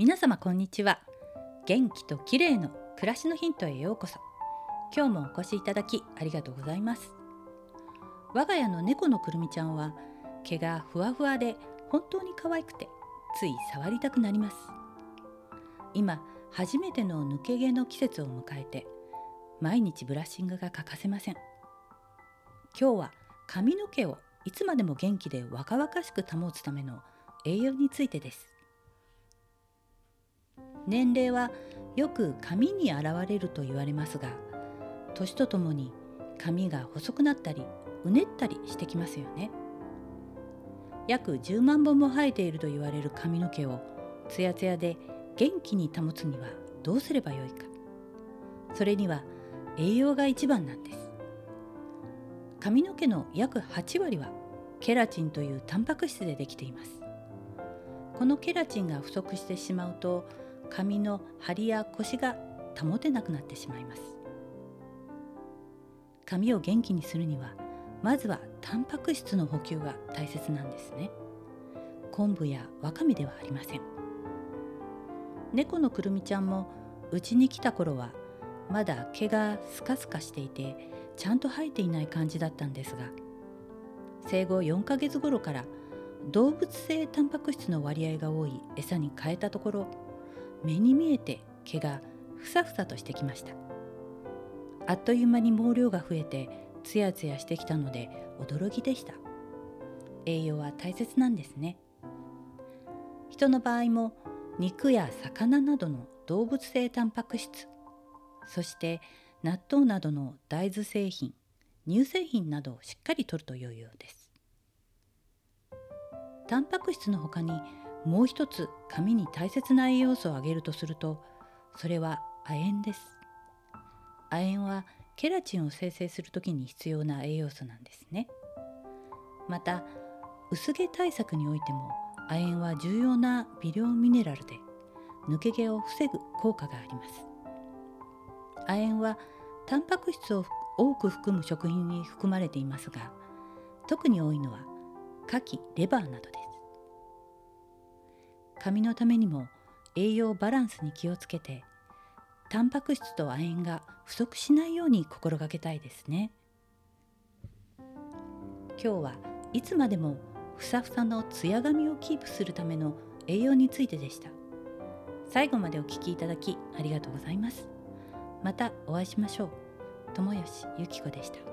皆様こんにちは。元気と綺麗の暮らしのヒントへようこそ。今日もお越しいただきありがとうございます。我が家の猫のくるみちゃんは毛がふわふわで本当に可愛くてつい触りたくなります。今初めての抜け毛の季節を迎えて毎日ブラッシングが欠かせません。今日は髪の毛をいつまでも元気で若々しく保つための栄養についてです。年齢はよく髪に現れると言われますが年とともに髪が細くなったりうねったりしてきますよね。約10万本も生えていると言われる髪の毛をツヤツヤで元気に保つにはどうすればよいか。それには栄養が一番なんです。髪の毛の約8割はケラチンというタンパク質でできています。このケラチンが不足してしまうと髪の張りやコシが保てなくなってしまいます。髪を元気にするにはまずはタンパク質の補給が大切なんですね。昆布やわかめではありません。猫のくるみちゃんもうちに来た頃はまだ毛がスカスカしていてちゃんと生えていない感じだったんですが生後4ヶ月頃から動物性タンパク質の割合が多い餌に変えたところ目に見えて毛がふさふさとしてきました。あっという間に毛量が増えてツヤツヤしてきたので驚きでした。栄養は大切なんですね。人の場合も肉や魚などの動物性タンパク質そして納豆などの大豆製品乳製品などをしっかりとると良いようです。タンパク質の他にもう一つ髪に大切な栄養素を挙げるとするとそれは亜鉛です。亜鉛はケラチンを生成する時に必要な栄養素なんですね。また薄毛対策においても亜鉛は重要な微量ミネラルで抜け毛を防ぐ効果があります。亜鉛はタンパク質を多く含む食品に含まれていますが特に多いのは牡蠣レバーなどです。髪のためにも栄養バランスに気をつけてタンパク質と亜鉛が不足しないように心がけたいですね。今日はいつまでもふさふさのツヤ髪をキープするための栄養についてでした。最後までお聞きいただきありがとうございます。またお会いしましょう。友吉ゆき子でした。